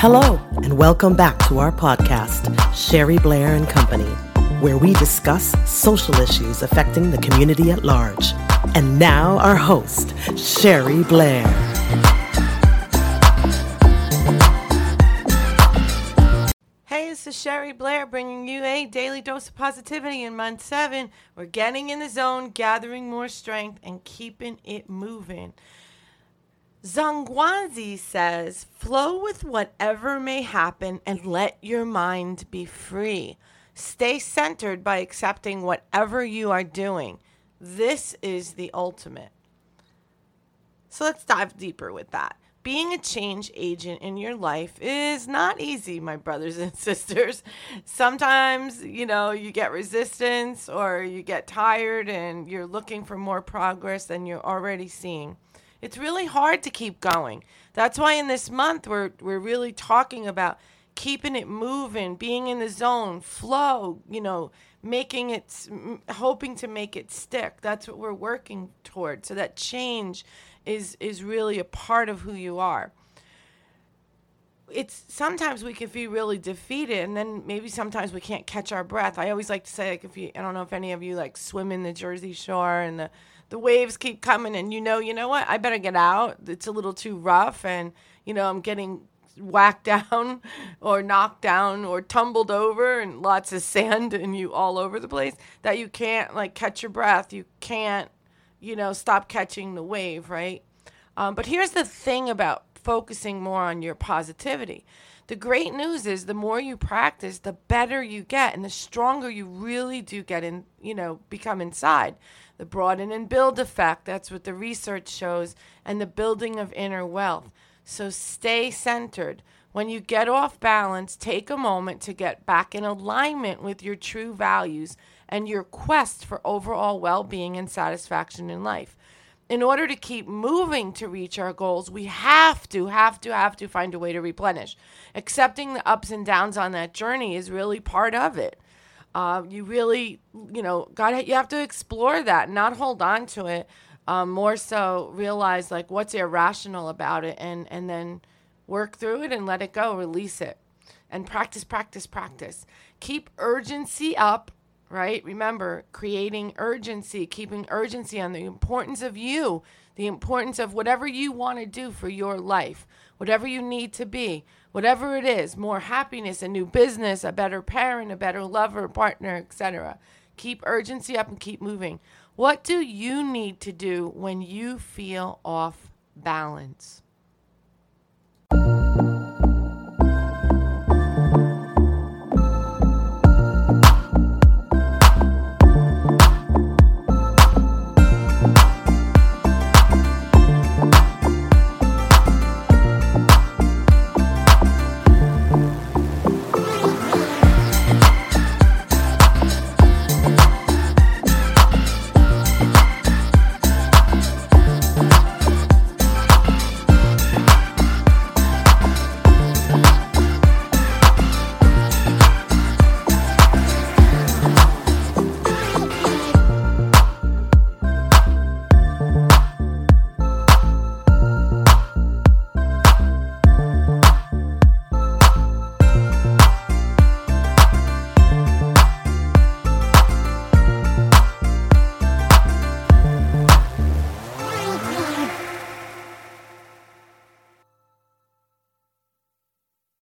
Hello, and welcome back to our podcast, Sherry Blair and Company, where we discuss social issues affecting the community at large. And now, our host, Sherry Blair. Hey, this is Sherry Blair bringing you a daily dose of positivity in month seven. We're getting in the zone, gathering more strength, and keeping it moving. Zhangguanzi says, flow with whatever may happen and let your mind be free. Stay centered by accepting whatever you are doing. This is the ultimate. So let's dive deeper with that. Being a change agent in your life is not easy, my brothers and sisters. Sometimes, you know, you get resistance or you get tired and you're looking for more progress than you're already seeing it's really hard to keep going. That's why in this month we're we're really talking about keeping it moving, being in the zone, flow, you know, making it hoping to make it stick. That's what we're working toward. So that change is is really a part of who you are. It's sometimes we can feel really defeated and then maybe sometimes we can't catch our breath. I always like to say like if you I don't know if any of you like swim in the Jersey Shore and the the waves keep coming and you know you know what? I better get out. It's a little too rough and you know i'm getting whacked down or knocked down or tumbled over and lots of sand and you all over the place that you can't like catch your breath. You can't you know stop catching the wave right? Um, but here's the thing about focusing more on your positivity the great news is the more you practice the better you get and the stronger you really do get in you know become inside the broaden and build effect. That's what the research shows, and the building of inner wealth. So stay centered. When you get off balance, take a moment to get back in alignment with your true values and your quest for overall well being and satisfaction in life. In order to keep moving to reach our goals, we have to, have to, have to find a way to replenish. Accepting the ups and downs on that journey is really part of it. Uh, you really, you know, got you have to explore that, not hold on to it. Um, more so, realize like what's irrational about it, and and then work through it and let it go, release it, and practice, practice, practice. Keep urgency up, right? Remember, creating urgency, keeping urgency on the importance of you, the importance of whatever you want to do for your life, whatever you need to be, whatever it is more happiness, a new business, a better parent, a better lover, partner, etc. Keep urgency up and keep moving. What do you need to do when you feel off balance?